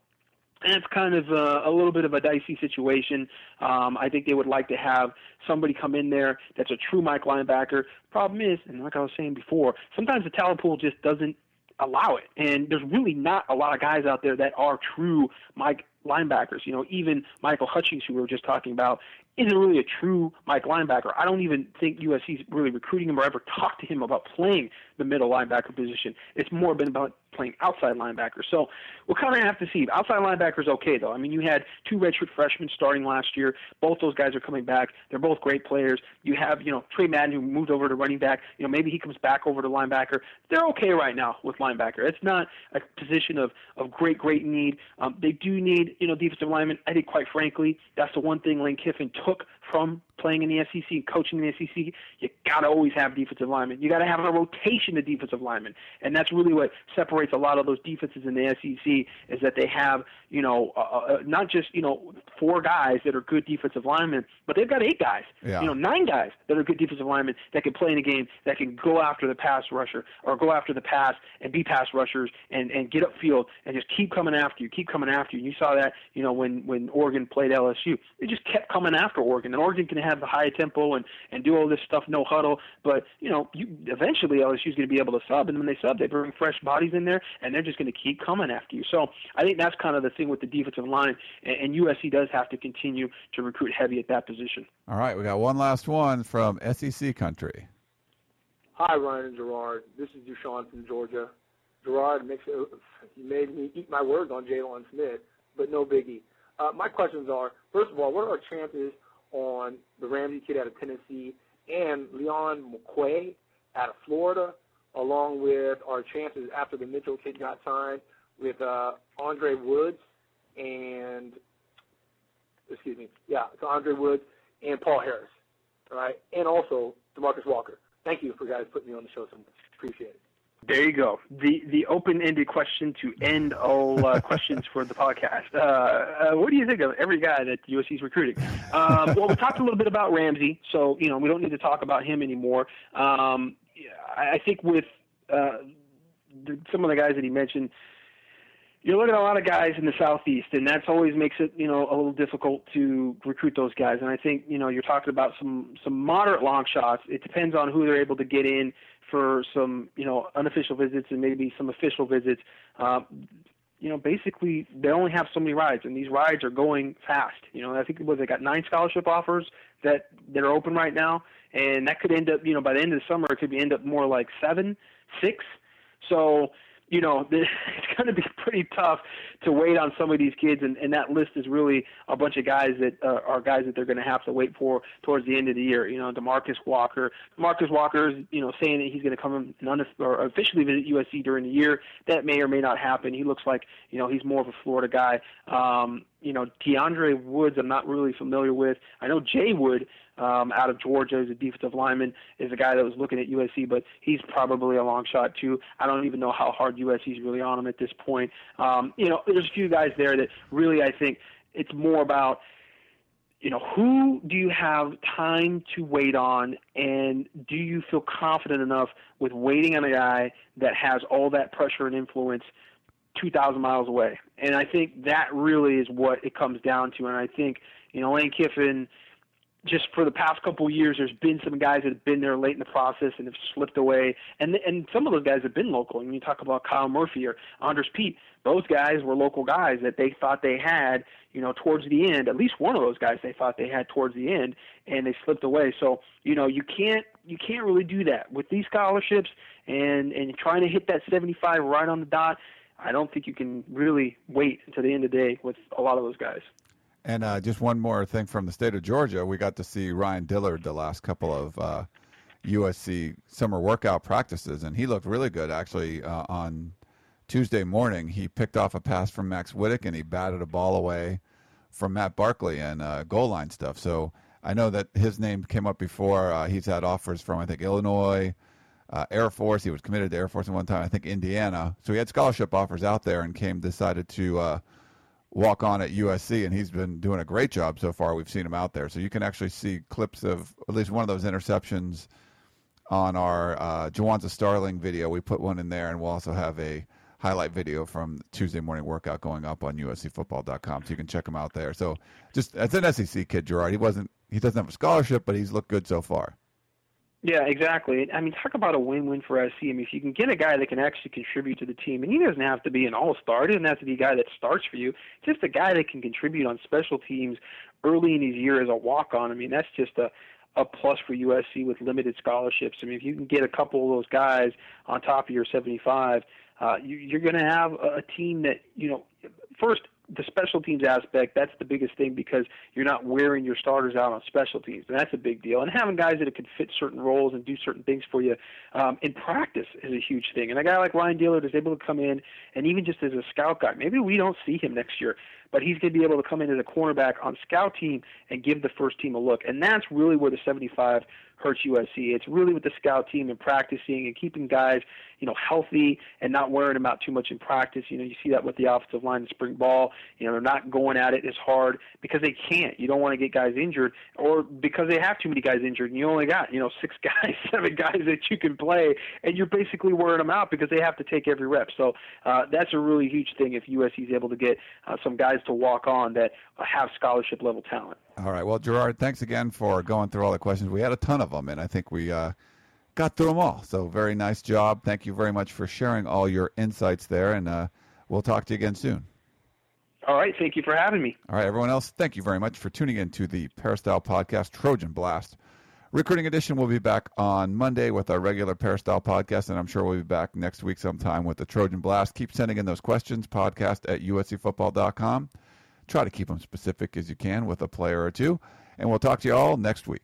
it's kind of a, a little bit of a dicey situation. Um, I think they would like to have somebody come in there that's a true Mike linebacker. Problem is, and like I was saying before, sometimes the talent pool just doesn't allow it. And there's really not a lot of guys out there that are true Mike linebackers. You know, even Michael Hutchings, who we were just talking about, isn't really a true Mike linebacker. I don't even think USC's really recruiting him or ever talked to him about playing the middle linebacker position. It's more been about playing outside linebacker. So we'll kind of have to see. Outside linebacker is okay though. I mean, you had two redshirt freshmen starting last year. Both those guys are coming back. They're both great players. You have you know Trey Madden who moved over to running back. You know maybe he comes back over to linebacker. They're okay right now with linebacker. It's not a position of of great great need. Um, they do need you know defensive linemen. I think quite frankly that's the one thing Lane Kiffin took from playing in the SEC and coaching in the SEC, you got to always have defensive linemen. You got to have a rotation of defensive linemen, and that's really what separates a lot of those defenses in the SEC is that they have you know uh, uh, not just you know four guys that are good defensive linemen, but they've got eight guys, yeah. you know nine guys that are good defensive linemen that can play in a game that can go after the pass rusher or go after the pass and be pass rushers and and get upfield and just keep coming after you, keep coming after you. And you saw that you know when when Oregon played LSU, they just kept coming after Oregon And Oregon can have the high tempo and and do all this stuff, no huddle. But you know, you eventually LSU's going to be able to sub, and when they sub, they bring fresh bodies in there, and they're just going to keep coming after you. So I think that's kind of the thing with the defensive line, and, and USC does have to continue to recruit heavy at that position. All right, we got one last one from SEC country. Hi, Ryan and Gerard. This is Dushawn from Georgia. Gerard makes it, you made me eat my words on Jaylon Smith, but no biggie. Uh, my questions are: first of all, what are our chances on the Ramsey kid out of Tennessee and Leon McQuay out of Florida, along with our chances after the Mitchell kid got signed with uh, Andre Woods and excuse me, yeah, it's Andre Woods and Paul Harris, all right, and also Demarcus Walker. Thank you for guys putting me on the show so much. Appreciate it. There you go. The the open ended question to end all uh, [laughs] questions for the podcast. Uh, uh, what do you think of every guy that USC is recruiting? Um, well, we talked a little bit about Ramsey, so you know we don't need to talk about him anymore. Um, I think with uh, the, some of the guys that he mentioned, you're looking at a lot of guys in the southeast, and that's always makes it you know a little difficult to recruit those guys. And I think you know you're talking about some some moderate long shots. It depends on who they're able to get in for some you know unofficial visits and maybe some official visits. Uh, you know, basically they only have so many rides, and these rides are going fast. You know, I think what they got nine scholarship offers that that are open right now, and that could end up you know by the end of the summer it could be end up more like seven, six. So you know, [laughs] it's going to be pretty tough to wait on some of these kids, and, and that list is really a bunch of guys that uh, are guys that they're going to have to wait for towards the end of the year. You know, Demarcus Walker. Demarcus Walker is, you know, saying that he's going to come and un- or officially visit USC during the year. That may or may not happen. He looks like, you know, he's more of a Florida guy. Um, you know, DeAndre Woods, I'm not really familiar with. I know Jay Wood um, out of Georgia as a defensive lineman is a guy that was looking at USC, but he's probably a long shot too. I don't even know how hard USC is really on him at this point. Um, you know, there's a few guys there that really I think it's more about you know, who do you have time to wait on, and do you feel confident enough with waiting on a guy that has all that pressure and influence 2,000 miles away? And I think that really is what it comes down to. And I think, you know, Lane Kiffin just for the past couple of years, there's been some guys that have been there late in the process and have slipped away, and and some of those guys have been local. And you talk about Kyle Murphy or Andrus Peat; those guys were local guys that they thought they had, you know, towards the end. At least one of those guys they thought they had towards the end, and they slipped away. So you know, you can't you can't really do that with these scholarships and and trying to hit that 75 right on the dot. I don't think you can really wait until the end of the day with a lot of those guys. And uh, just one more thing from the state of Georgia, we got to see Ryan Dillard the last couple of uh, USC summer workout practices, and he looked really good actually uh, on Tuesday morning. He picked off a pass from Max Wittek and he batted a ball away from Matt Barkley and uh, goal line stuff. So I know that his name came up before. Uh, he's had offers from I think Illinois. Uh, Air Force. He was committed to Air Force at one time. I think Indiana. So he had scholarship offers out there, and came decided to walk on at USC, and he's been doing a great job so far. We've seen him out there, so you can actually see clips of at least one of those interceptions on our uh, Jawanza Starling video. We put one in there, and we'll also have a highlight video from Tuesday morning workout going up on USCFootball.com, so you can check him out there. So just as an SEC kid, Gerard, he wasn't he doesn't have a scholarship, but he's looked good so far. Yeah, exactly. I mean, talk about a win-win for SC. I mean, if you can get a guy that can actually contribute to the team, and he doesn't have to be an all-star, he doesn't have to be a guy that starts for you, just a guy that can contribute on special teams early in his year as a walk-on. I mean, that's just a a plus for USC with limited scholarships. I mean, if you can get a couple of those guys on top of your 75, uh, you, you're going to have a, a team that you know. First, the special teams aspect, that's the biggest thing because you're not wearing your starters out on special teams, and that's a big deal. And having guys that can fit certain roles and do certain things for you um, in practice is a huge thing. And a guy like Ryan Dillard is able to come in, and even just as a scout guy, maybe we don't see him next year, but he's going to be able to come in as a cornerback on scout team and give the first team a look. And that's really where the 75 hurts USC. It's really with the scout team and practicing and keeping guys, you know, healthy and not wearing them out too much in practice. You know, you see that with the offensive line in spring ball. You know, they're not going at it as hard because they can't. You don't want to get guys injured or because they have too many guys injured and you only got, you know, six [laughs] guys, seven guys that you can play and you're basically wearing them out because they have to take every rep. So uh, that's a really huge thing if USC is able to get uh, some guys to walk on that have scholarship level talent. All right. Well, Gerard, thanks again for going through all the questions. We had a ton of them, and I think we uh, got through them all. So, very nice job. Thank you very much for sharing all your insights there, and uh, we'll talk to you again soon. All right. Thank you for having me. All right, everyone else, thank you very much for tuning in to the Peristyle Podcast Trojan Blast. Recruiting Edition will be back on Monday with our regular Peristyle podcast, and I'm sure we'll be back next week sometime with the Trojan Blast. Keep sending in those questions, podcast at uscfootball.com. Try to keep them specific as you can with a player or two, and we'll talk to you all next week.